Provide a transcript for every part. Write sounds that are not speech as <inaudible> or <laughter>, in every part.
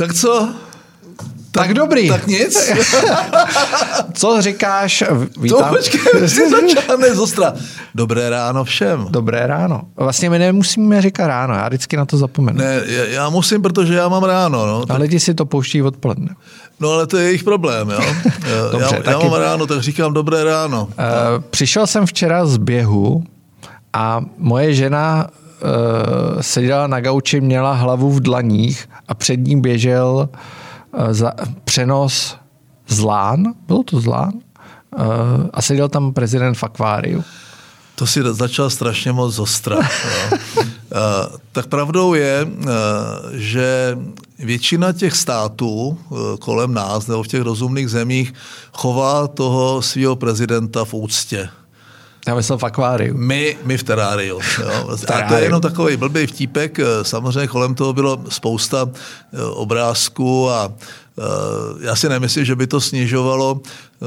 Tak co? Tak, tak dobrý. Tak nic. <laughs> Co říkáš? Vítám. To počkej, začal zostra. Dobré ráno všem. Dobré ráno. Vlastně my nemusíme říkat ráno, já vždycky na to zapomenu. Ne, já musím, protože já mám ráno. No. A lidi si to pouští odpoledne. No ale to je jejich problém, jo. <laughs> Dobře, já, já mám ráno, tak říkám dobré ráno. Uh, přišel jsem včera z běhu a moje žena uh, seděla na gauči, měla hlavu v dlaních a před ním běžel uh, za, přenos zlán, bylo to zlán, uh, a seděl tam prezident v akváriu. To si začal strašně moc zostra. <laughs> tak pravdou je, že většina těch států kolem nás nebo v těch rozumných zemích chová toho svého prezidenta v úctě. Já myslel v akváriu. My, my v teráriu. Jo. <laughs> A to je jenom takový blbý vtípek. Samozřejmě kolem toho bylo spousta eh, obrázků a eh, já si nemyslím, že by to snižovalo eh,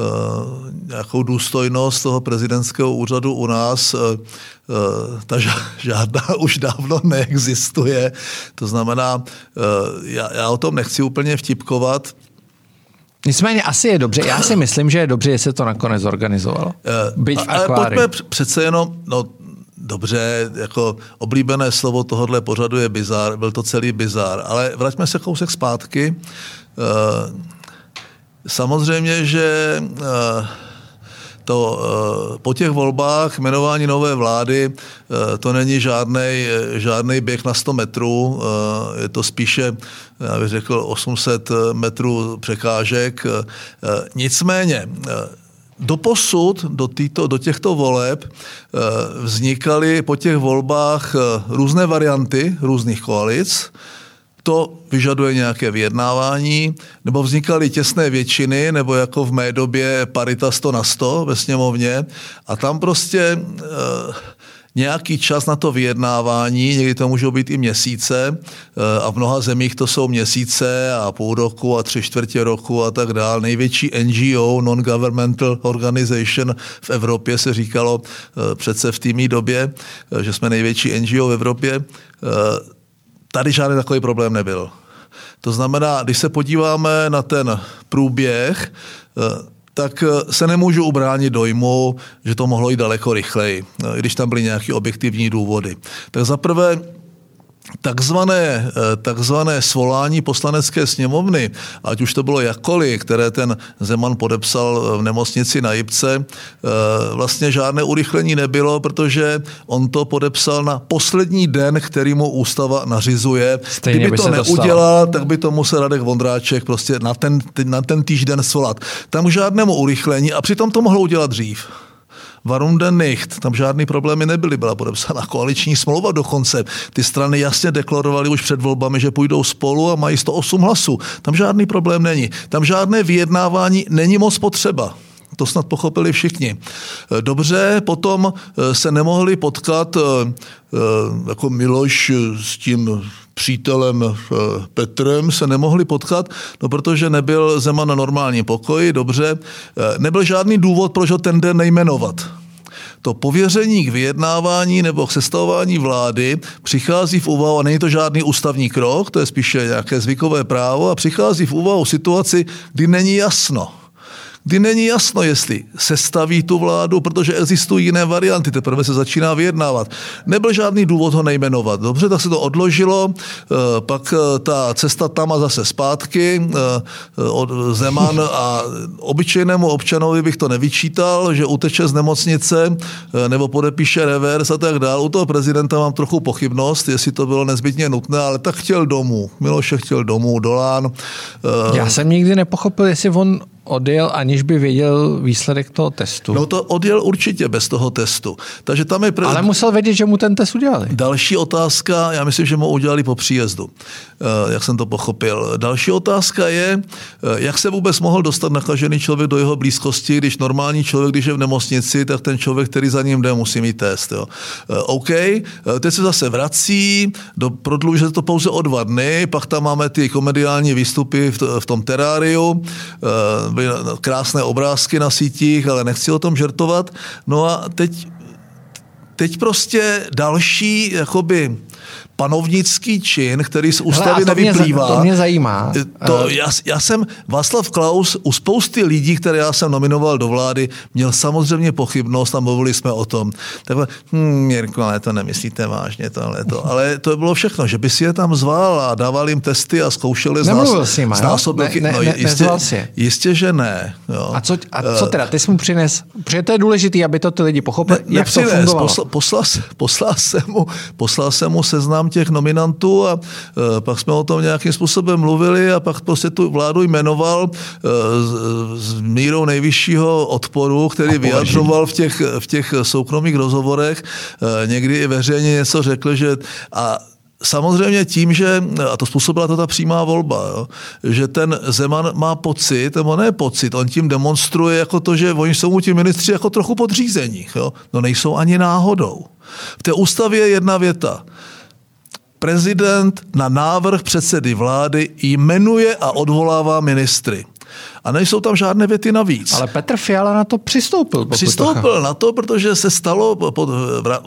nějakou důstojnost toho prezidentského úřadu u nás. Ta <laughs> žádná už dávno neexistuje. To znamená, já, já o tom nechci úplně vtipkovat, Nicméně asi je dobře. Já si myslím, že je dobře, že se to nakonec zorganizovalo. Eh, Byť v ale pojďme přece jenom, no dobře, jako oblíbené slovo tohohle pořadu je bizar, byl to celý bizar, ale vraťme se kousek zpátky. Eh, samozřejmě, že eh, to po těch volbách jmenování nové vlády to není žádný žádnej běh na 100 metrů, je to spíše já bych řekl 800 metrů překážek. Nicméně, Doposud do, týto, do těchto voleb eh, vznikaly po těch volbách eh, různé varianty různých koalic. To vyžaduje nějaké vyjednávání, nebo vznikaly těsné většiny, nebo jako v mé době parita 100 na 100 ve sněmovně. A tam prostě eh, nějaký čas na to vyjednávání, někdy to můžou být i měsíce eh, a v mnoha zemích to jsou měsíce a půl roku a tři čtvrtě roku a tak dále. Největší NGO, Non-Governmental Organization v Evropě se říkalo eh, přece v týmí době, eh, že jsme největší NGO v Evropě. Tady žádný takový problém nebyl. To znamená, když se podíváme na ten průběh, tak eh, se nemůžu ubránit dojmu, že to mohlo jít daleko rychleji, eh, když tam byly nějaké objektivní důvody. Tak zaprvé takzvané, eh, takzvané svolání poslanecké sněmovny, ať už to bylo jakkoliv, které ten Zeman podepsal v nemocnici na Jibce, eh, vlastně žádné urychlení nebylo, protože on to podepsal na poslední den, který mu ústava nařizuje. Stejně Kdyby to neudělal, tak by to musel Radek Vondráček prostě na ten, na ten týžden svolat. Tam žádnému urychlení a přitom to mohlo udělat dřív. Warunden nicht, tam žádný problémy nebyly, byla podepsána koaliční smlouva dokonce. Ty strany jasně deklarovaly už před volbami, že půjdou spolu a mají 108 hlasů. Tam žádný problém není. Tam žádné vyjednávání není moc potřeba. To snad pochopili všichni. Dobře, potom eh, se nemohli potkat eh, eh, jako Miloš s tím přítelem Petrem se nemohli potkat, no protože nebyl Zeman na normální pokoji, dobře, nebyl žádný důvod, proč ho ten den nejmenovat. To pověření k vyjednávání nebo k sestavování vlády přichází v úvahu, a není to žádný ústavní krok, to je spíše nějaké zvykové právo, a přichází v úvahu situaci, kdy není jasno kdy není jasno, jestli sestaví tu vládu, protože existují jiné varianty, teprve se začíná vyjednávat. Nebyl žádný důvod ho nejmenovat. Dobře, tak se to odložilo, eh, pak eh, ta cesta tam a zase zpátky eh, od Zeman <laughs> a obyčejnému občanovi bych to nevyčítal, že uteče z nemocnice nebo podepíše revers a tak dál. U toho prezidenta mám trochu pochybnost, jestli to bylo nezbytně nutné, ale tak chtěl domů. Miloše chtěl domů, Dolán. Já jsem nikdy nepochopil, jestli on odjel, aniž by věděl výsledek toho testu. No to odjel určitě bez toho testu. Takže tam je pre... Ale musel vědět, že mu ten test udělali. Další otázka, já myslím, že mu udělali po příjezdu, eh, jak jsem to pochopil. Další otázka je, eh, jak se vůbec mohl dostat nakažený člověk do jeho blízkosti, když normální člověk, když je v nemocnici, tak ten člověk, který za ním jde, musí mít test. Jo. Eh, OK, teď se zase vrací, do, prodlužuje to pouze o dva dny, pak tam máme ty komediální výstupy v, v tom teráriu, byly krásné obrázky na sítích, ale nechci o tom žertovat. No a teď, teď prostě další jakoby panovnický čin, který z ústavy Hele, nevyplývá. Mě, to mě zajímá. To, já, já jsem, Václav Klaus, u spousty lidí, které já jsem nominoval do vlády, měl samozřejmě pochybnost a mluvili jsme o tom. Takhle, hm, Mirko, ale to nemyslíte vážně, tohle to. Ale to bylo všechno, že by si je tam zval a dával jim testy a zkoušeli z, nás, nima, z násobilky. Ne, ne, no, ne, jistě, si. jistě, že ne. Jo. A, co, a co teda, ty jsi mu přines? Protože to je důležité, aby to ty lidi pochopili, ne, jak nepřines, to fungovalo. Posla, poslal, poslal, jsem mu, poslal jsem mu seznam těch nominantů a uh, pak jsme o tom nějakým způsobem mluvili a pak prostě tu vládu jmenoval s, s mírou nejvyššího odporu, který vyjadřoval v těch, v těch soukromých rozhovorech. Uh, někdy i veřejně něco řekl, že a Samozřejmě tím, že, a to způsobila to ta přímá volba, jo, že ten Zeman má pocit, nebo ne pocit, on tím demonstruje jako to, že oni jsou mu ti ministři jako trochu podřízení. Jo. No nejsou ani náhodou. V té ústavě je jedna věta. Prezident na návrh předsedy vlády jmenuje a odvolává ministry. A nejsou tam žádné věty navíc. Ale Petr Fiala na to přistoupil. Přistoupil to na to, protože se stalo pod,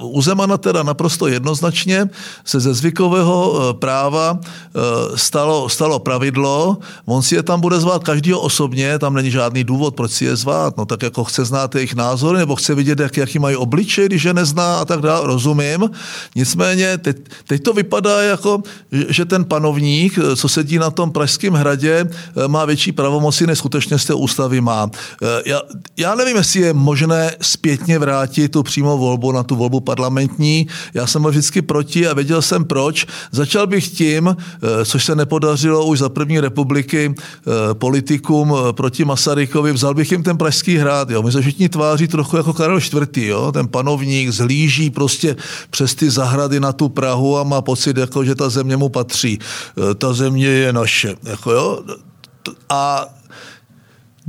u Zemana teda naprosto jednoznačně se ze zvykového eh, práva eh, stalo, stalo pravidlo, on si je tam bude zvát každýho osobně, tam není žádný důvod, proč si je zvát. No tak jako chce znát jejich názory, nebo chce vidět, jak, jaký mají obličej, když je nezná a tak dále, rozumím. Nicméně teď, teď to vypadá jako, že ten panovník, eh, co sedí na tom Pražském hradě, má větší pravomoci než skutečně z té ústavy má. Eh, já, já nevím, jestli je možné zpětně vrátit tu přímou volbu na tu volbu parlamentní. Já jsem byl vždycky proti a věděl jsem proč. Začal bych tím, eh, což se nepodařilo už za první republiky eh, politikům proti Masarykovi, vzal bych jim ten Pražský hrad. Jo. My se všichni tváří trochu jako Karel IV. Jo. Ten panovník zlíží prostě přes ty zahrady na tu Prahu a má pocit, jako, že ta země mu patří. Ta země je naše. Jako, jo. A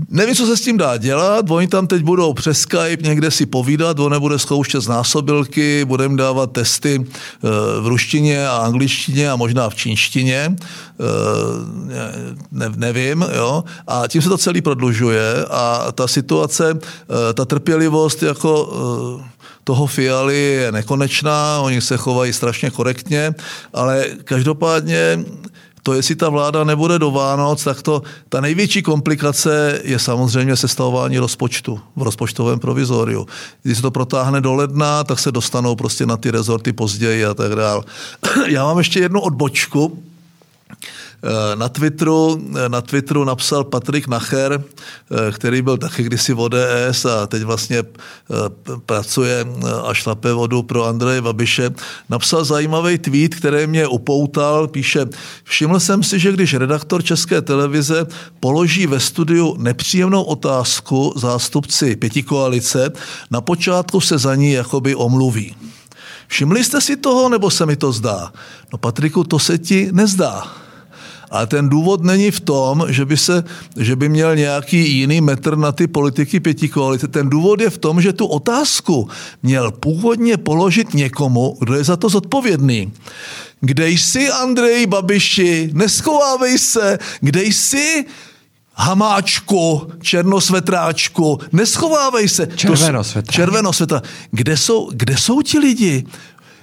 Nevím, co se s tím dá dělat, oni tam teď budou přes Skype někde si povídat, on nebude zkoušet z násobilky, budeme dávat testy eh, v ruštině a angličtině a možná v čínštině, eh, ne, nevím, jo, a tím se to celý prodlužuje a ta situace, eh, ta trpělivost jako toho Fialy je nekonečná, oni se chovají strašně korektně, ale každopádně to, jestli ta vláda nebude do Vánoc, tak to, ta největší komplikace je samozřejmě sestavování rozpočtu v rozpočtovém provizoriu. Když se to protáhne do ledna, tak se dostanou prostě na ty rezorty později a tak dále. <clears throat> Já mám ještě jednu odbočku, na Twitteru, eh, na Twitteru napsal Patrik Nacher, eh, který byl taky kdysi v ODS a teď vlastně pracuje a šlape vodu pro Andreje Babiše. Napsal zajímavý tweet, který mě upoutal, píše, všiml jsem si, že když redaktor České televize položí ve studiu nepříjemnou otázku zástupci pětikoalice, na počátku se za ní jakoby omluví. Všimli jste si toho, nebo se mi to zdá? No Patriku, to se ti nezdá. Ale ten důvod není v tom, že by, se, že by měl nějaký jiný metr na ty politiky pěti koalice. Ten důvod je v tom, že tu otázku měl původně položit někomu, kdo je za to zodpovědný. Kde jsi, Andrej Babiši? Neschovávej se. Kde jsi, Hamáčku, černosvetráčku, neschovávej se. Červenosvetráčku. Červenosvetráčku. Kde jsou, kde jsou ti lidi?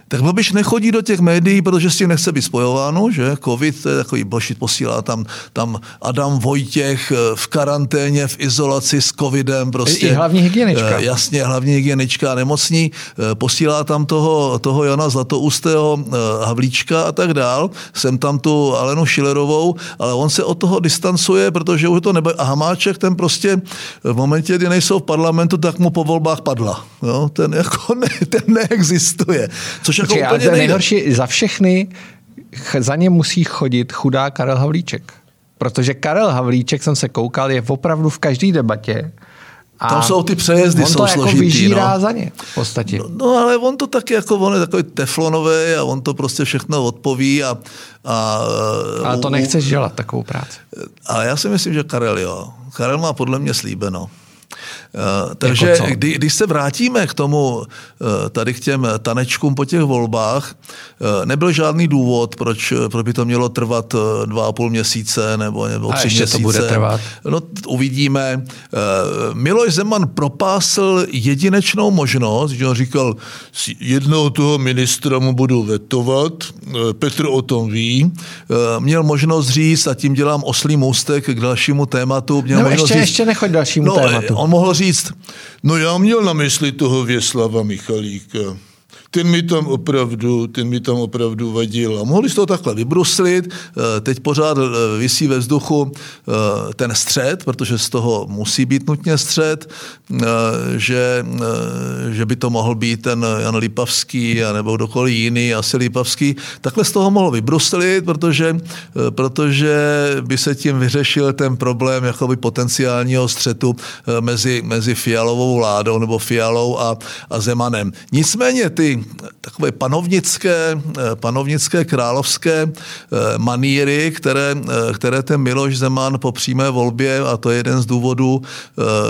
Tak Babiš nechodí do těch médií, protože s tím nechce být spojováno, že covid, to je takový bošit, posílá tam, tam Adam Vojtěch eh, v karanténě, v izolaci s covidem. Prostě, I hlavní hygienička. Eh, jasně, hlavní hygienička nemocní, eh, posílá tam toho, toho Jana Zlatoustého Havlíčka a tak dál, jsem tam tu Alenu Šilerovou, ale on se od toho distancuje, protože už to nebude. A Hamáček ten prostě v momentě, kdy nejsou v parlamentu, tak mu po volbách padla. Jo? Ten jako ne, ten neexistuje. Což jako Počkej, úplně nejhorší za všechny za ně musí chodit chudá Karel Havlíček. Protože Karel Havlíček, jsem se koukal, je opravdu v každé debatě. A Tam jsou ty přejezdy, on jsou to jako složitý, vyžírá no. za ně v podstatě. No, no, ale on to taky jako, on je takový teflonový a on to prostě všechno odpoví a... a ale to nechceš dělat, takovou práci. Ale já si myslím, že Karel jo. Karel má podle mě slíbeno. Takže jako kdy, když se vrátíme k tomu, tady k těm tanečkům po těch volbách, nebyl žádný důvod, proč, proč by to mělo trvat dva a půl měsíce nebo, nebo tři měsíce. to bude trvat? No, uvidíme. Miloš Zeman propásl jedinečnou možnost, že on říkal, jednoho toho ministra mu budu vetovat, Petr o tom ví, měl možnost říct, a tím dělám oslý můstek k dalšímu tématu. Měl no, ještě, říct, ještě nechoď dalšímu no, tématu. On mohl říct, no já měl na mysli toho Věslava Michalíka ten mi tam opravdu, ten mi tam opravdu vadil. A mohli z toho takhle vybruslit, eh, teď pořád eh, vysí ve vzduchu eh, ten střed, protože z toho musí být nutně střed, že, že by to mohl být ten Jan Lipavský nebo kdokoliv jiný, asi Lipavský. Takhle z toho mohl vybruslit, protože, protože by se tím vyřešil ten problém jakoby potenciálního střetu mezi, mezi Fialovou vládou nebo Fialou a, a Zemanem. Nicméně ty takové panovnické, eh, panovnické královské eh, maníry, které, eh, které ten Miloš Zeman po přímé volbě, a to je jeden z důvodů,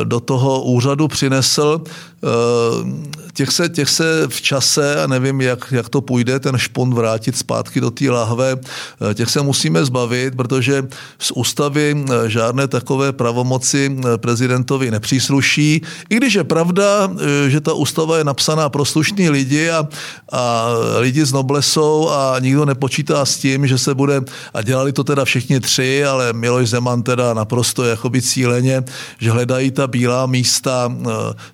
do toho úřadu přinesl, těch se, těch se v čase, a nevím, jak, jak to půjde, ten špon vrátit zpátky do té lahve, těch se musíme zbavit, protože z ústavy žádné takové pravomoci prezidentovi nepřísluší. I když je pravda, že ta ústava je napsaná pro slušný lidi a, a lidi z Noblesou a nikdo nepočítá s tím, že se bude, a dělali to teda všichni tři, ale Miloš Zeman teda naprosto jakoby cíleně, že hledají ta bílá místa,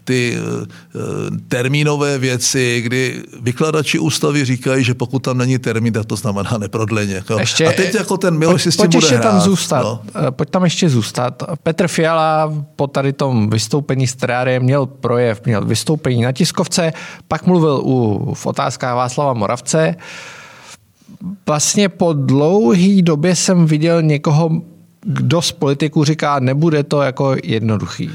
ty termínové věci, kdy vykladači ústavy říkají, že pokud tam není termín, tak to znamená neprodleně. Jako. Ještě, a teď jako ten Miloš si s tím bude ještě hrát, tam zůstat. No. Eh, pojď tam ještě zůstat. Petr Fiala po tady tom vystoupení s Teráriem měl projev, měl vystoupení na tiskovce, pak mluvil u, v otázkách Václava Moravce. Vlastně po dlouhé době jsem viděl někoho, kdo z politiků říká, nebude to jako jednoduchý.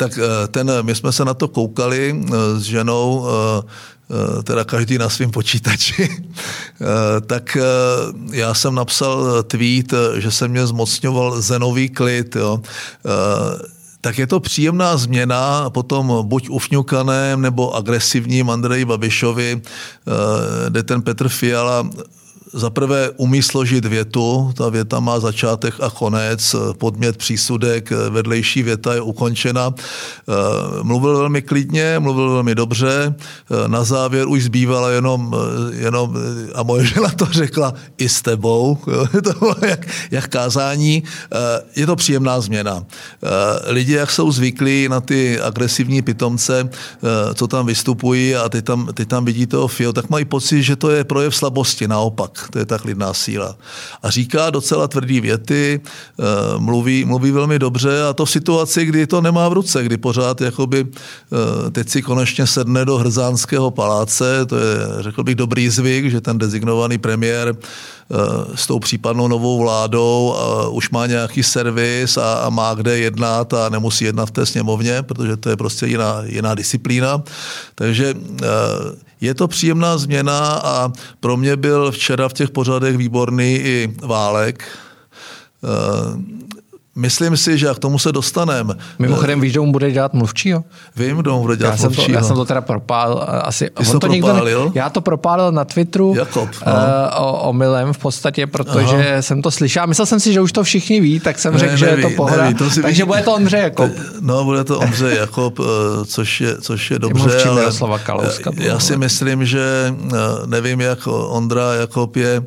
Tak uh, ten, my jsme se na to koukali uh, s ženou, uh, teda každý na svém počítači, <laughs> tak já jsem napsal tweet, že se mě zmocňoval zenový klid. Jo tak je to příjemná změna potom buď ufňukaném nebo agresivním Andreji Babišovi, kde ten Petr Fiala za prvé umí složit větu, ta věta má začátek a konec, podmět, přísudek, vedlejší věta je ukončena. Eh, mluvil velmi klidně, mluvil velmi dobře, eh, na závěr už zbývala jenom, eh, jenom a moje žena to řekla, i s tebou, <laughs> to bylo jak, jak kázání. Je to příjemná změna. Lidi, jak jsou zvyklí na ty agresivní pitomce, co tam vystupují a ty tam, ty tam vidí toho FIO, tak mají pocit, že to je projev slabosti, naopak to je ta klidná síla. A říká docela tvrdý věty, eh, mluví, mluví velmi dobře a to v situaci, kdy to nemá v ruce, kdy pořád jakoby eh, teď si konečně sedne do hrzánského paláce, to je, řekl bych, dobrý zvyk, že ten dezignovaný premiér eh, s tou případnou novou vládou už má nějaký servis a, a má kde jednat a nemusí jednat v té sněmovně, protože to je prostě jiná, jiná disciplína. Takže je to příjemná změna a pro mě byl včera v těch pořadech výborný i Válek. Eh, Myslím si, že k tomu se dostaneme. Mimochodem, víš, kdo mu bude dělat mluvčího? Vím, kdo mu bude dělat já jsem to, já jsem to teda propálil. Asi, Ty on to propálil? Ne, já to propálil na Twitteru Jakob, no. uh, o, omylem v podstatě, protože Aha. jsem to slyšel. Myslel jsem si, že už to všichni ví, tak jsem řekl, že je to pohoda. Neví, to Takže ví. bude to Ondřej Jakob. No, bude to Ondřej Jakob, eh, což je, což je dobře. Je ale Kalouska, já si myslím, že eh, nevím, jak Ondra Jakob je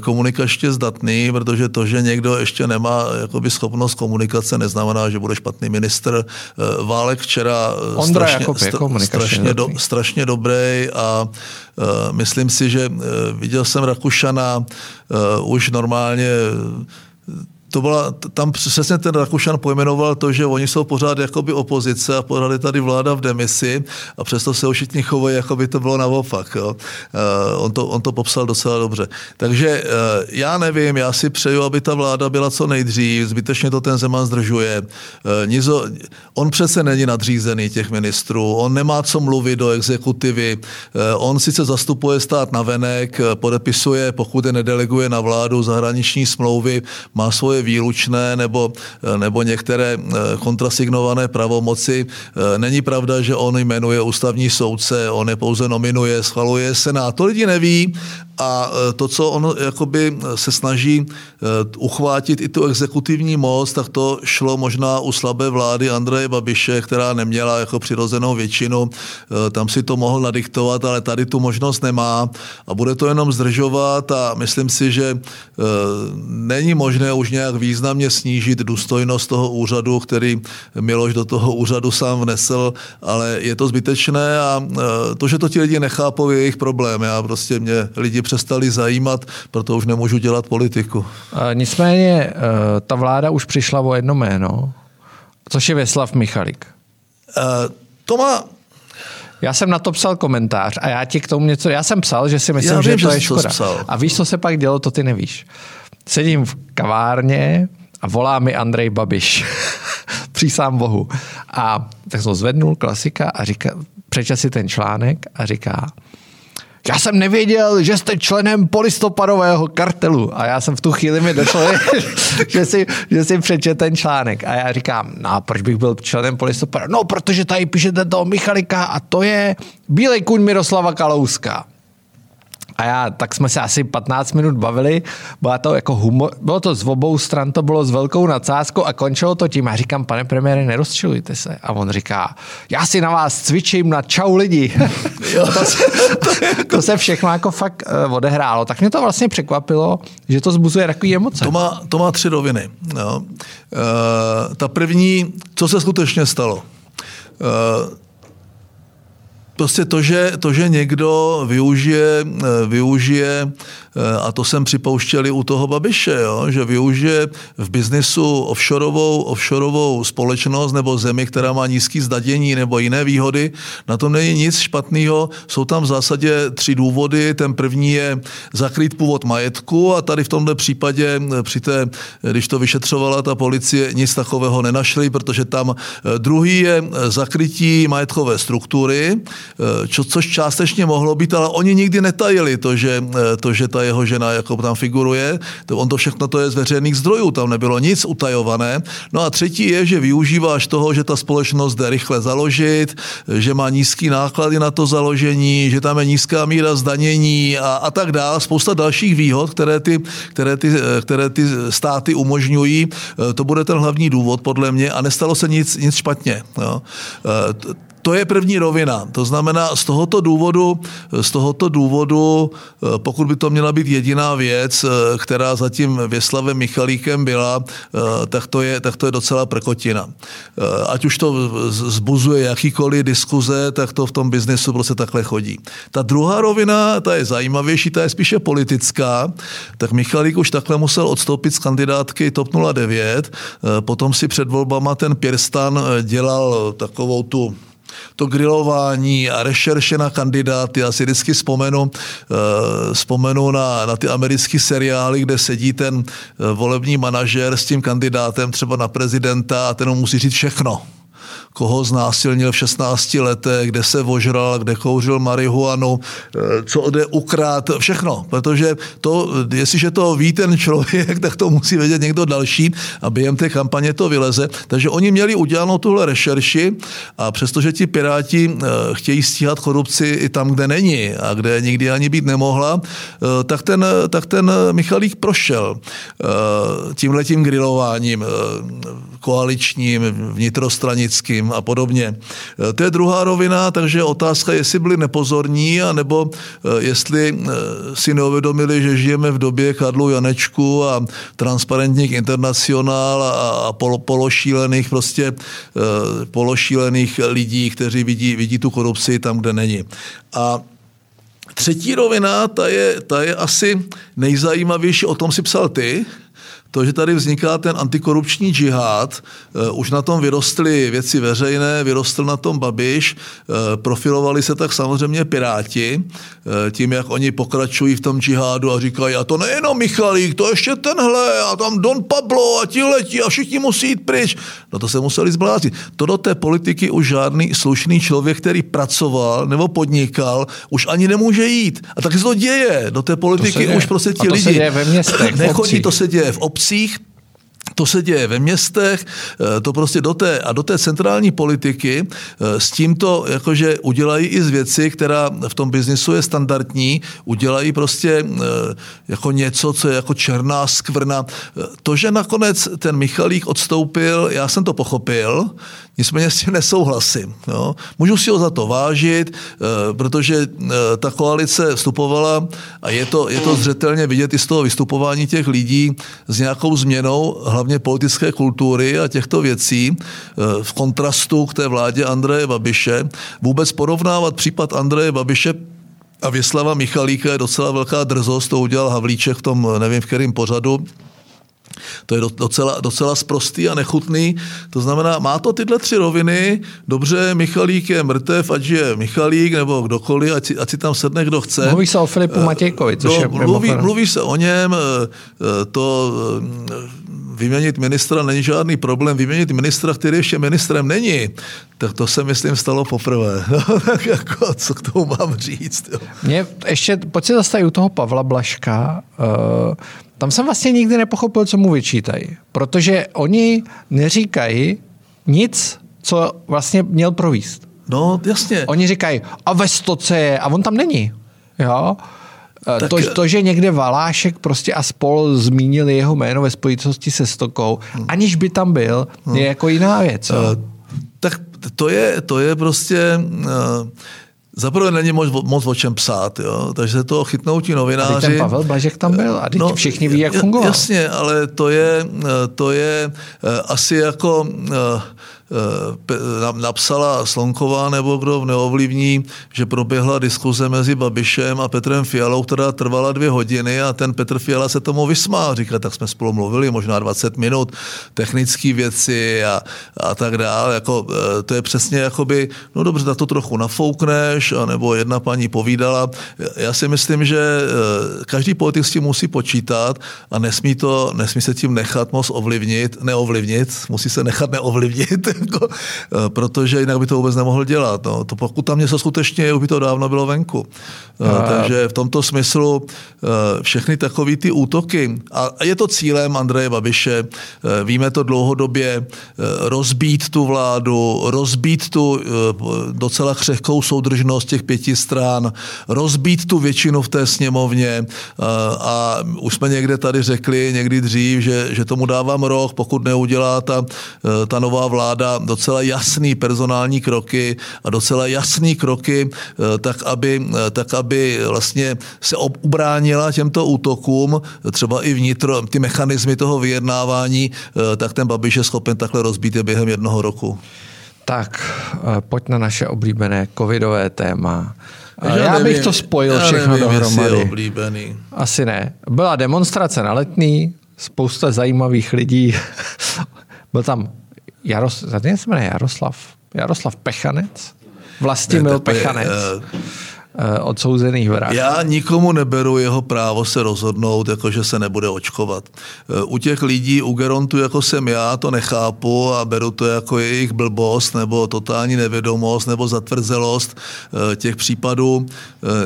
komunikačně zdatný, protože to, že někdo ještě nemá jakoby schopnost komunikace, neznamená, že bude špatný ministr. Eh, Válek včera eh, Ondra strašně, jako strašně, do, strašně dobrý a uh, myslím si, že uh, viděl jsem Rakušana uh, už normálně to byla, tam přesně ten Rakušan pojmenoval to, že oni jsou pořád jakoby opozice a pořád je tady vláda v demisi a přesto se všichni chovají, jako by to bylo naopak. Jo. Uh, on, to, on to popsal docela dobře. Takže uh, já nevím, já si přeju, aby ta vláda byla co nejdřív, zbytečně to ten Zeman zdržuje. Uh, Nizo, on přece není nadřízený těch ministrů, on nemá co mluvit do exekutivy, uh, on sice zastupuje stát na venek, podepisuje, pokud je nedeleguje na vládu zahraniční smlouvy, má svoje výlučné nebo, nebo některé kontrasignované pravomoci. Není pravda, že on jmenuje ústavní soudce, on je pouze nominuje, schvaluje senát. To lidi neví a to, co on jakoby se snaží uchvátit i tu exekutivní moc, tak to šlo možná u slabé vlády Andreje Babiše, která neměla jako přirozenou většinu. Tam si to mohl nadiktovat, ale tady tu možnost nemá a bude to jenom zdržovat a myslím si, že není možné už nějak významně snížit důstojnost toho úřadu, který Miloš do toho úřadu sám vnesl, ale je to zbytečné a to, že to ti lidi nechápou, je jejich problém. Já prostě mě lidi přestali zajímat, proto už nemůžu dělat politiku. Nicméně eh, ta vláda už přišla o jedno jméno, což je Veslav Michalik. Uh, to má já jsem na to psal komentář a já ti k tomu něco, já jsem psal, že si myslím, já vím, že to je škoda. A víš, co se pak dělo, to ty nevíš. Sedím v kavárně a volá mi Andrej Babiš. <laughs> Přísám Bohu. A tak jsem zvednul, klasika, a říká, přečet si ten článek a říká, já jsem nevěděl, že jste členem polistopadového kartelu. A já jsem v tu chvíli mi došlo, <laughs> že, si, že si přečet ten článek. A já říkám, no proč bych byl členem polistopadu? No, protože tady píšete toho Michalika a to je Bílej kuň Miroslava Kalouska. A já, tak jsme se asi 15 minut bavili, bylo to jako humor, bylo to z obou stran, to bylo s velkou nadsázkou a končilo to tím. Já říkám, pane premiére, nerozčilujte se. A on říká, já si na vás cvičím na čau lidi. <laughs> To, se, <laughs> to se všechno jako fakt uh, odehrálo. Tak mě to vlastně překvapilo, že to zbuzuje takové emoce. To má, to má tři roviny. No. Uh, ta první, co se skutečně stalo. Uh, prostě to, že, to, že někdo využije, využije a to jsem připouštěli u toho Babiše, jo, že využije v biznisu offshoreovou, offshoreovou společnost nebo zemi, která má nízký zdadění nebo jiné výhody. Na tom není nic špatného. Jsou tam v zásadě tři důvody. Ten první je zakrýt původ majetku a tady v tomto případě při té, když to vyšetřovala ta policie, nic takového nenašli, protože tam druhý je zakrytí majetkové struktury, což částečně mohlo být, ale oni nikdy netajili to, že, to, že ta jeho žena jako tam figuruje, to on to všechno to je z veřejných zdrojů, tam nebylo nic utajované. No a třetí je, že využíváš toho, že ta společnost jde rychle založit, že má nízký náklady na to založení, že tam je nízká míra zdanění a, a tak dále. Spousta dalších výhod, které ty, které, ty, které ty státy umožňují. To bude ten hlavní důvod, podle mě, a nestalo se nic, nic špatně. Jo. To je první rovina. To znamená, z tohoto důvodu, z tohoto důvodu, eh, pokud by to měla být jediná věc, eh, která zatím Věslavem Michalíkem byla, eh, tak to je, tak to je docela prkotina. Ať už to zbuzuje jakýkoliv diskuze, tak to v tom biznesu prostě takhle chodí. Ta druhá rovina, ta je zajímavější, ta je spíše politická, tak Michalík už takhle musel odstoupit z kandidátky TOP 09, potom si před volbama ten Pirstan dělal takovou tu to grilování a rešerše na kandidáty. Já si vždycky vzpomenu, uh, vzpomenu na, na ty americké seriály, kde sedí ten uh, volební manažer s tím kandidátem třeba na prezidenta a ten mu musí říct všechno koho znásilnil v 16 letech, kde se vožral, kde kouřil marihuanu, eh, co jde ukrát, všechno. Protože to, jestliže to ví ten člověk, <laughs> tak to musí vědět někdo další a během té kampaně to vyleze. Takže oni měli udělanou tuhle rešerši a přestože ti piráti eh, chtějí stíhat korupci i tam, kde není a kde nikdy ani být nemohla, eh, tak ten, tak ten Michalík prošel tímhletím grilováním koaličním, vnitrostranickým a podobně. E, to je druhá rovina, takže otázka, jestli byli nepozorní, anebo e, jestli e, si neuvědomili, že žijeme v době Karlu Janečku a transparentních internacionál a pološílených prostě pološílených lidí, kteří vidí, vidí tu korupci tam, kde není. A Třetí rovina, ta je, ta je asi nejzajímavější, o tom si psal ty, to, že tady vzniká ten antikorupční džihad, eh, už na tom vyrostly věci veřejné, vyrostl na tom Babiš, eh, profilovali se tak samozřejmě Piráti, eh, tím, jak oni pokračují v tom džihádu a říkají, a to nejenom Michalík, to ještě tenhle, a tam Don Pablo a ti letí a všichni musí jít pryč. No to se museli zbláznit. To do té politiky už žádný slušný člověk, který pracoval nebo podnikal, už ani nemůže jít. A tak se to děje. Do té politiky už prostě ti lidi ve městech, nechodí, to se děje v obcích, to se děje ve městech, eh, to prostě do té, a do té centrální politiky eh, s tímto jakože udělají i z věci, která v tom biznisu je standardní, udělají prostě eh, jako něco, co je jako černá skvrna. To, že nakonec ten Michalík odstoupil, já jsem to pochopil, nicméně s tím nesouhlasím. Jo. Můžu si ho za to vážit, protože ta koalice vstupovala a je to, je to zřetelně vidět i z toho vystupování těch lidí s nějakou změnou, hlavně politické kultury a těchto věcí eh, v kontrastu k té vládě Andreje Babiše. Vůbec porovnávat případ Andreje Babiše a Věslava Michalíka je docela velká drzost, to udělal Havlíček v tom, nevím v kterém pořadu, to je docela, docela sprostý a nechutný. To znamená, má to tyhle tři roviny. Dobře, Michalík je mrtev, ať je Michalík nebo kdokoliv, ať si, ať si tam sedne, kdo chce. Mluví se o Filipu eh, Matějkovi, což no, je mluví, mluví se o něm. Eh, to vyměnit ministra není žádný problém. Vyměnit ministra, který ještě ministrem není, tak to se myslím stalo poprvé. <laughs> No, tak jako, co k tomu mám říct? Jo. Mě ještě, pojď se zastavit u toho Pavla Blaška. Uh, tam jsem vlastně nikdy nepochopil, co mu vyčítají. Protože oni neříkají nic, co vlastně měl províst. No, jasně. Oni říkají, a ve stoce je, a on tam není. Jo? Eh, tak... To, to, že někde Valášek prostě a spol zmínili jeho jméno ve spojitosti se Stokou, hmm. aniž by tam byl, hmm. je jako jiná věc. Uh, tak to je, to je prostě... Uh, Zaprvé není moc, moc o čem psát, jo? takže se to chytnou ti novináři. A ten Pavel Blažek tam byl a no, všichni ví, jak fungoval. Jasně, ale to je, to je asi jako Eh, napsala Slonková nebo kdo v neovlivní, že proběhla diskuze mezi Babišem a Petrem Fialou, která trvala dvě hodiny a ten Petr Fiala se tomu vysmál. Říká, tak jsme spolu mluvili možná 20 minut, technické věci a, a tak dále. Jako, eh, to je přesně jakoby, no dobře, tak to trochu nafoukneš, nebo jedna paní povídala. Já si myslím, že eh, každý politik s tím musí počítat a nesmí, to, nesmí se tím nechat moc ovlivnit, neovlivnit, musí se nechat neovlivnit <laughs> jako, eh, protože jinak by to vůbec nemohl dělat. No. To pokud tam něco skutečně je, už by to dávno bylo venku. Eh, a... Takže v tomto smyslu eh, všechny takové ty útoky, a je to cílem Andreje Babiše, víme to dlouhodobě, rozbít tu vládu, rozbít tu docela křehkou soudržnost těch pěti stran, rozbít tu většinu v té sněmovně a už jsme někde tady řekli, někdy dřív, že, že tomu dávám rok, pokud neudělá ta, ta nová vláda docela jasný personální kroky a docela jasný kroky, eh, tak aby, eh, tak aby vlastně se ubránila těmto útokům, třeba i vnitro, ty mechanismy toho vyjednávání, eh, tak ten Babiš je schopen takhle rozbít je během jednoho roku. Tak, pojď na naše oblíbené covidové téma. Já, já nevím, bych to spojil všechno nevím, dohromady. Je oblíbený. Asi ne. Byla demonstrace na letní, spousta zajímavých lidí. <laughs> Byl tam Jaros, zatím se jmenuje Jaroslav, Jaroslav Pechanec, Vlastimil Pechanec. Uh, odsouzených vrah. Já nikomu neberu jeho právo se rozhodnout, jako že se nebude očkovat. Eh, u těch lidí, u gerontu, jako jsem já, to nechápu a beru to jako jejich blbost nebo totální nevědomost nebo zatvrzelost těch případů,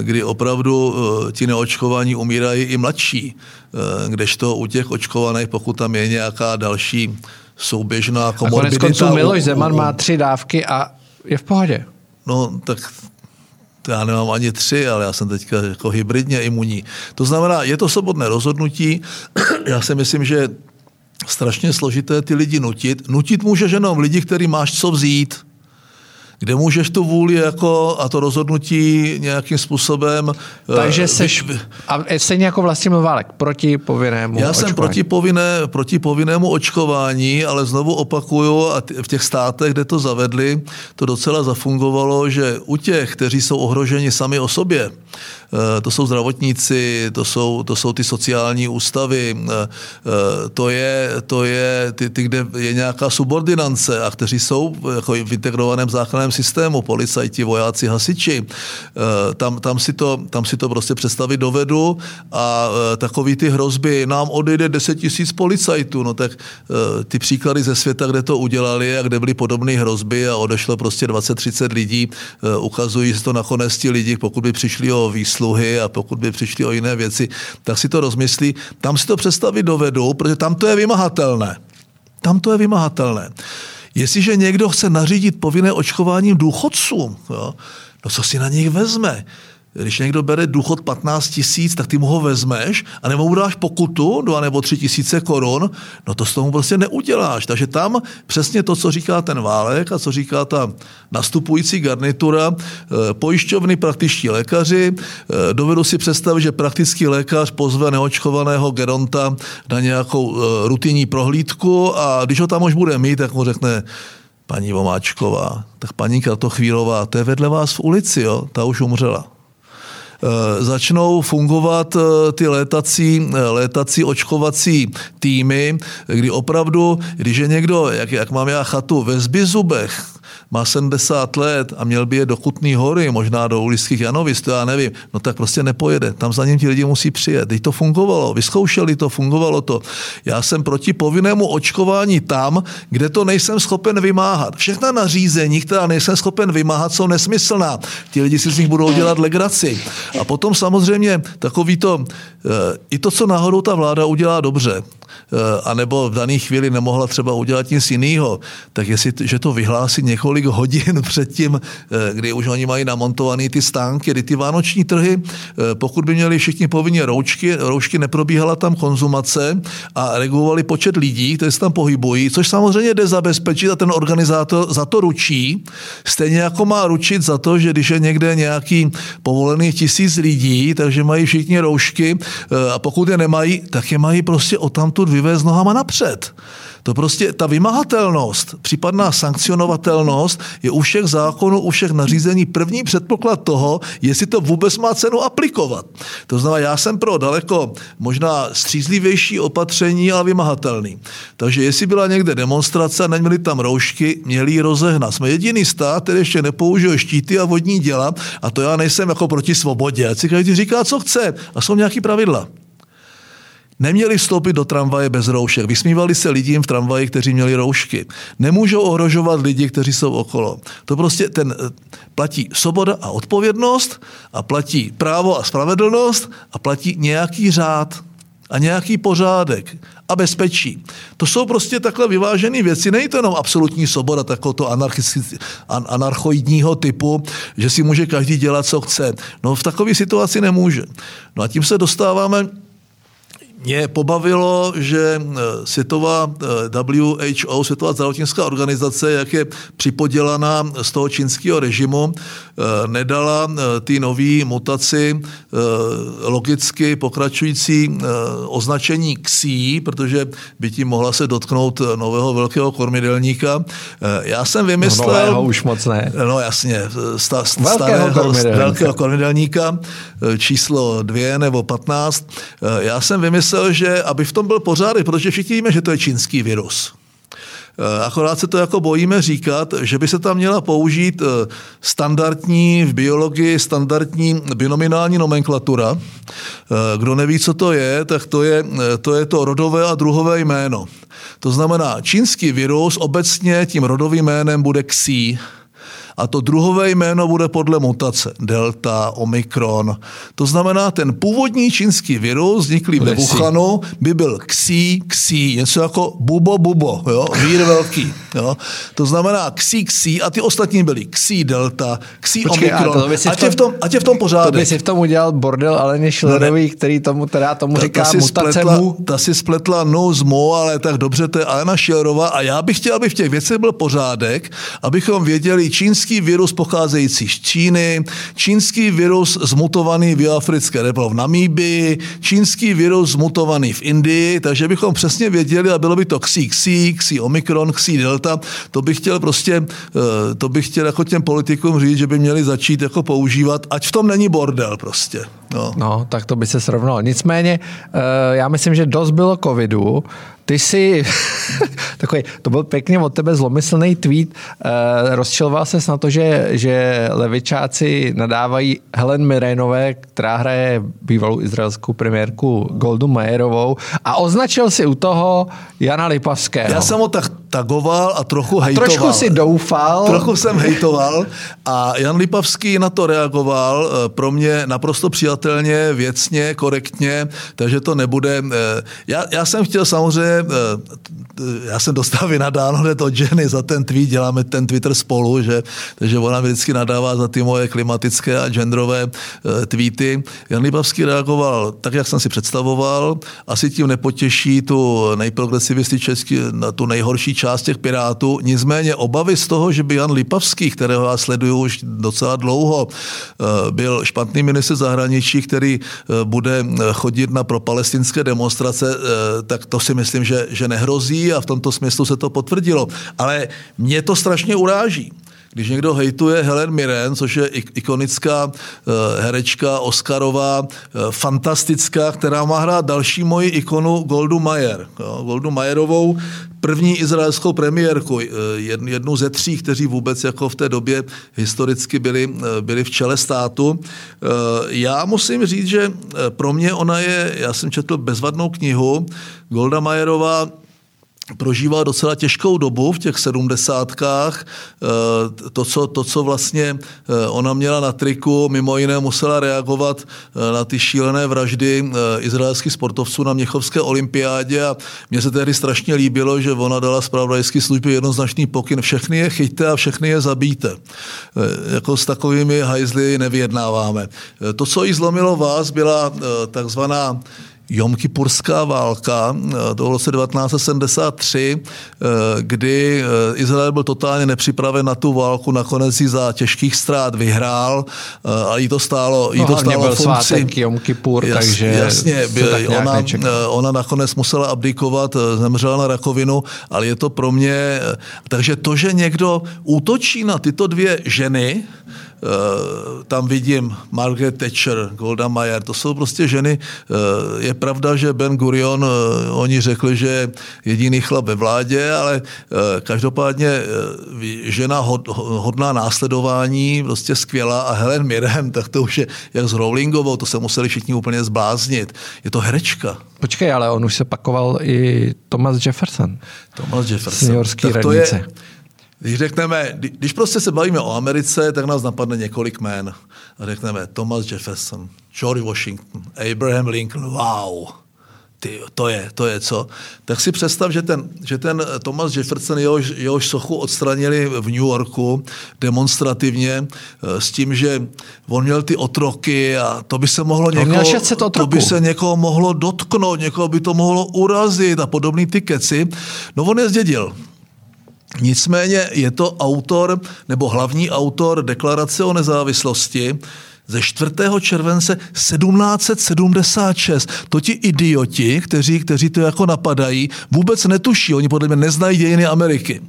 kdy opravdu ti neočkovaní umírají i mladší, kdežto u těch očkovaných, pokud tam je nějaká další souběžná komorbidita. A konec konců Miloš Zeman má tři dávky a je v pohodě. No, tak já nemám ani tři, ale já jsem teďka jako hybridně imunní. To znamená, je to svobodné rozhodnutí. <clears throat> Já si myslím, že strašně složité ty lidi nutit. Nutit můžeš jenom lidi, který máš co vzít kde můžeš tu vůli jako a to rozhodnutí nějakým způsobem... Takže uh, seš, vy, a stejně jako vlastně Válek, proti povinnému Já očkování. jsem proti, povinné, proti povinnému očkování, ale znovu opakuju, a v těch státech, kde to zavedli, to docela zafungovalo, že u těch, kteří jsou ohroženi sami o sobě, Eh, to jsou zdravotníci, to jsou, to jsou ty sociální ústavy, eh, eh, to je, to je ty, ty, kde je nějaká subordinace a kteří jsou jako v integrovaném záchranném systému, policajti, vojáci, hasiči, tam, tam, si to, tam si to prostě představit dovedu a takový ty hrozby, nám odejde 10 tisíc policajtů, no tak ty příklady ze světa, kde to udělali a kde byly podobné hrozby a odešlo prostě 20-30 lidí, ukazují se to nakonec ti lidi, pokud by přišli o výsluh sluhy a pokud by přišli o jiné věci, tak si to rozmyslí. Tam si to představit dovedou, protože tam to je vymahatelné. Tam to je vymahatelné. Jestliže někdo chce nařídit povinné očkování důchodcům, jo, no co si na nich vezme? Když někdo bere důchod 15 tisíc, tak ty mu ho vezmeš a nebo mu dáš pokutu 2 nebo 3 tisíce korun, no to s tomu prostě neuděláš. Takže tam přesně to, co říká ten Válek a co říká ta nastupující garnitura, eh, pojišťovny, praktičtí lékaři, eh, dovedu si představit, že praktický lékař pozve neočkovaného geronta na nějakou eh, rutinní prohlídku a když ho tam už bude mít, tak mu řekne, paní Vomáčková, tak paní Kratochvílová, to je vedle vás v ulici, jo? ta už umřela. Eh, začnou fungovat eh, ty létací, eh, létací očkovací týmy, kdy opravdu, když je někdo, jak, jak mám já chatu ve Zbizubech, má 70 let a měl by je do Kutný hory, možná do Ulických Janovic, to já nevím, no tak prostě nepojede. Tam za ním ti lidi musí přijet. Teď to fungovalo, vyzkoušeli to, fungovalo to. Já jsem proti povinnému očkování tam, kde to nejsem schopen vymáhat. Všechna nařízení, která nejsem schopen vymáhat, jsou nesmyslná. Ti lidi si z nich budou dělat legraci. A potom samozřejmě takový to, eh, i to, co náhodou ta vláda udělá dobře, anebo v dané chvíli nemohla třeba udělat nic jiného, tak jestli, že to vyhlásí několik hodin <laughs> předtím, eh, kdy už oni mají namontované ty stánky, kdy ty vánoční trhy, eh, pokud by měli všichni povinně roučky, roušky neprobíhala tam konzumace a regulovali počet lidí, kteří se tam pohybují, což samozřejmě jde zabezpečit a ten organizátor za to ručí, stejně jako má ručit za to, že když je někde nějaký povolený tisíc lidí, takže mají všichni roušky a pokud je nemají, tak je mají prostě o tamtud vyvést nohama napřed. To prostě ta vymahatelnost, případná sankcionovatelnost je u všech zákonů, u všech nařízení první předpoklad toho, jestli to vůbec má cenu aplikovat. To znamená, já jsem pro daleko možná střízlivější opatření, ale vymahatelný. Takže jestli byla někde demonstrace a neměli tam roušky, měli ji rozehnat. Jsme jediný stát, který ještě nepoužil štíty a vodní děla a to já nejsem jako proti svobodě. Ať si každý říká, co chce a jsou nějaký pravidla. Neměli vstoupit do tramvaje bez roušek. Vysmívali se lidím v tramvaji, kteří měli roušky. Nemůžou ohrožovat lidi, kteří jsou okolo. To prostě ten eh, platí svoboda a odpovědnost a platí právo a spravedlnost a platí nějaký řád a nějaký pořádek a bezpečí. To jsou prostě takhle vyvážené věci. Není to jenom absolutní svoboda takového anarchoidního typu, že si může každý dělat, co chce. No v takové situaci nemůže. No a tím se dostáváme mě pobavilo, že eh, světová eh, WHO, Světová zdravotnická organizace, jak je připodělaná z toho čínského režimu, eh, nedala ty nové mutaci logicky pokračující označení XI, protože by tím mohla se dotknout nového velkého kormidelníka. Já jsem vymyslel... No, už moc ne. No jasně, sta, velkého, kormidelníka. velkého kormidelníka, číslo dvě nebo patnáct. Já jsem vymyslel myslel, že aby v tom byl pořádek, protože všichni víme, že to je čínský virus. Eh, akorát se to jako bojíme říkat, že by se tam měla použít eh, standardní v biologii, standardní binominální nomenklatura. Eh, kdo neví, co to je, tak to je to, je to rodové a druhové jméno. To znamená, čínský virus obecně tím rodovým jménem bude Xi a to druhové jméno bude podle mutace. Delta, Omikron. To znamená, ten původní čínský virus, vzniklý ve Wuhanu, by byl ksí, ksí, něco jako bubo, bubo, jo? vír velký. Jo? To znamená ksí, ksí a ty ostatní byly ksí, delta, ksí, Počkej, omikron. A, a, tě v tom, a tě v tom pořádek. To by si v tom udělal bordel Aleně Schillerový, no který tomu, teda tomu ta, říká ta si mutace spletla, mu. Ta si spletla no z mo, ale tak dobře, to je Alena Schillerová a já bych chtěl, aby v těch věcech byl pořádek, abychom věděli čínský čínský virus pocházející z Číny, čínský virus zmutovaný v Africké nebo v Namíbii, čínský virus zmutovaný v Indii, takže bychom přesně věděli a bylo by to ksí ksí, ksí omikron, ksí delta, to bych chtěl prostě, eh, to bych chtěl jako těm politikům říct, že by měli začít jako používat, ať v tom není bordel prostě. No, no tak to by se srovnalo. Nicméně, eh, já myslím, že dost bylo covidu, ty jsi, <laughs> takový, to byl pěkně od tebe zlomyslný tweet, uh, rozčiloval ses na to, že, že levičáci nadávají Helen Mirenové, která hraje bývalou izraelskou premiérku Goldu Majerovou a označil si u toho Jana Lipavského. Já jsem ho tak tagoval a trochu hejtoval. Trošku si doufal. Trochu jsem hejtoval a Jan Lipavský na to reagoval eh, pro mě naprosto přijatelně, věcně, korektně, takže to nebude. Eh, já, já jsem chtěl samozřejmě, eh, já jsem dostal vynadáno hned od ženy za ten tweet, děláme ten Twitter spolu, že, takže ona vždycky nadává za ty moje klimatické a genderové tweety. Jan Lipavský reagoval tak, jak jsem si představoval, asi tím nepotěší tu nejprogresivističtější, tu nejhorší část těch Pirátů. Nicméně obavy z toho, že by Jan Lipavský, kterého já sleduju už docela dlouho, eh, byl špatný ministr zahraničí, který eh, bude eh, chodit na propalestinské demonstrace, tak to si myslím, že, že nehrozí a v tomto smyslu se to potvrdilo. Ale mě to strašně uráží. Když někdo hejtuje Helen Mirren, což je ikonická eh, herečka Oscarová, eh, fantastická, která má hrát další moji ikonu Goldu Meir. Goldu Meierovou, první izraelskou premiérku, eh, jednu ze tří, kteří vůbec jako v té době historicky byli, byli v čele státu. Já musím říct, že pro mě ona je, já jsem četl bezvadnou knihu, Golda Meierová prožívala docela těžkou dobu v těch sedmdesátkách. Eh, to co, to, co vlastně eh, ona měla na triku, mimo jiné musela reagovat eh, na ty šílené vraždy izraelských sportovců na Měchovské olympiádě a mně se tehdy strašně líbilo, že ona dala zpravodajské služby jednoznačný pokyn. Všechny je chyťte a všechny je zabíte. Jako s takovými hajzly nevyjednáváme. To, co jí zlomilo vás, byla takzvaná Jomkipurská válka, eh, to v roce 1973, eh, kdy eh, Izrael byl totálně nepřipraven na tu válku, nakonec ji za těžkých ztrát vyhrál a jí to stálo, jí no, to stálo byl funkci. svátek Jom Kippur, Jas, takže jasně, by, ona, ona nakonec musela abdikovat, zemřela na rakovinu, ale je to pro mě, takže to, že někdo útočí na tyto dvě ženy, tam vidím Margaret Thatcher, Golda Meir, to jsou prostě ženy. Eh, je pravda, že Ben Gurion, eh, oni řekli, že jediný chlap ve vládě, ale každopádně žena hodná následování, prostě skvělá a Helen Mirren, tak to už je jak s Rowlingovou, to se museli všichni úplně zbláznit. Je to herečka. Počkej, ale on už se pakoval i Thomas Jefferson. Thomas Jefferson. Seniorský tak to je, když řekneme, když prostě se bavíme o Americe, tak nás napadne několik jmén. A řekneme Thomas Jefferson, George Washington, Abraham Lincoln, wow, ty, to je, to je co. Tak si představ, že ten, že ten Thomas Jefferson, jehož, jehož sochu odstranili v New Yorku demonstrativně eh, s tím, že on měl ty otroky a to by se mohlo někoho, to by se někoho mohlo dotknout, někoho by to mohlo urazit a podobný ty keci. No on je zdědil. Nicméně je to autor, nebo hlavní autor deklarace o nezávislosti, ze 4. července 1776. To ti idioti, kteří, kteří to jako napadají, vůbec netuší. Oni podle mě neznají dějiny Ameriky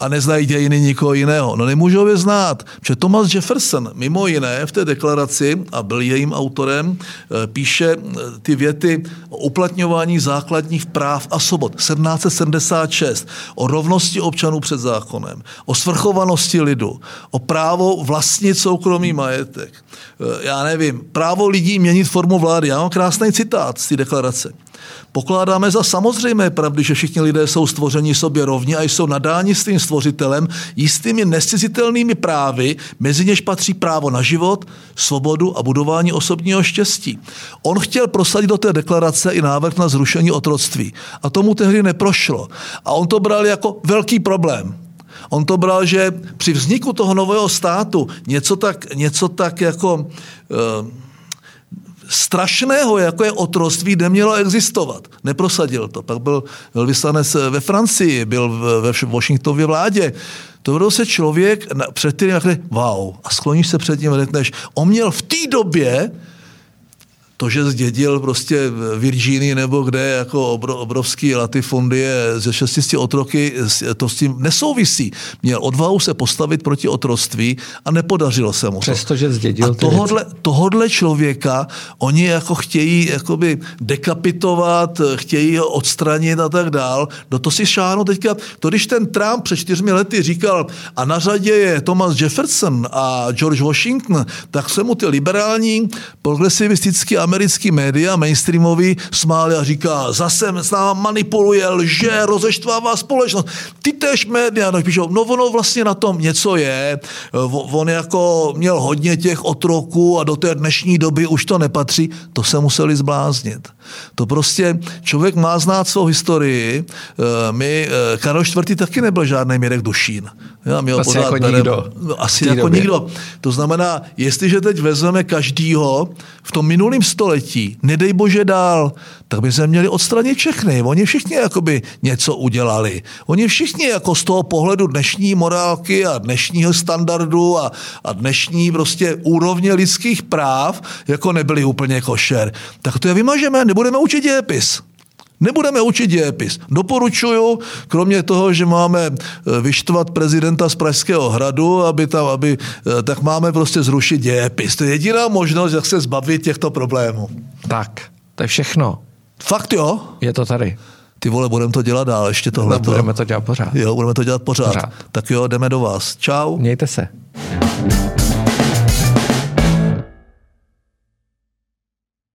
a neznají dějiny nikoho jiného. No nemůžou je znát, protože Thomas Jefferson mimo jiné v té deklaraci, a byl jejím autorem, eh, píše eh, ty věty o uplatňování základních práv a svobod 1776, o rovnosti občanů před zákonem, o svrchovanosti lidu, o právo vlastnit soukromý majetek. Eh, já nevím, právo lidí měnit formu vlády. Já mám krásný citát z té deklarace. Pokládáme za samozřejmé pravdy, že všichni lidé jsou stvořeni sobě rovni a jsou nadáni s tím stvořitelem jistými nescizitelnými právy, mezi něž patří právo na život, svobodu a budování osobního štěstí. On chtěl prosadit do té deklarace i návrh na zrušení otroctví. A tomu tehdy neprošlo. A on to bral jako velký problém. On to bral, že při vzniku toho nového státu něco tak, něco tak jako uh, strašného, jako je otroství, nemělo existovat. Neprosadil to. Pak byl velvyslanec ve Francii, byl ve Washingtonově vládě. To byl se člověk, před kterým řekne, wow, a skloníš se před ním a řekneš, on měl v té době to, že zdědil prostě v Virginii nebo kde jako obrovský latifundie ze šestisty otroky, to s tím nesouvisí. Měl odvahu se postavit proti otroství a nepodařilo se mu to. že zdědil a tohodle, tohodle člověka oni jako chtějí jakoby dekapitovat, chtějí ho odstranit a tak dál. Do to si šáno teďka, to když ten Trump před čtyřmi lety říkal a na řadě je Thomas Jefferson a George Washington, tak se mu ty liberální, progresivistický americký média, mainstreamový, smáli a říká, zase s náma manipuluje, lže, rozeštvává společnost. Ty tež média, no, píšou, no ono vlastně na tom něco je, on jako měl hodně těch otroků a do té dnešní doby už to nepatří, to se museli zbláznit. To prostě člověk má znát svou historii. Eh, my, eh, Karol IV. taky nebyl žádný Mirek Dušín. Já, my asi jako berem, nikdo. No, asi jako době. nikdo. To znamená, jestliže teď vezmeme každýho v tom minulém století, nedej bože dál, tak by se měli odstranit všechny. Oni všichni jakoby něco udělali. Oni všichni jako z toho pohledu dnešní morálky a dnešního standardu a, a dnešní prostě úrovně lidských práv jako nebyli úplně košer. Tak to je vymažeme, nebudeme učit dějepis. Nebudeme učit dějepis. Doporučuju, kromě toho, že máme e, vyštvat prezidenta z Pražského hradu, aby tam, aby, e, tak máme prostě zrušit dějepis. To je jediná možnost, jak se zbavit těchto problémů. Tak, to je všechno. Fakt jo? Je to tady. Ty vole, budeme to dělat dál, ještě tohle. Budeme to dělat pořád. Jo, budeme to dělat pořád. pořád. Tak jo, jdeme do vás. Čau. Mějte se.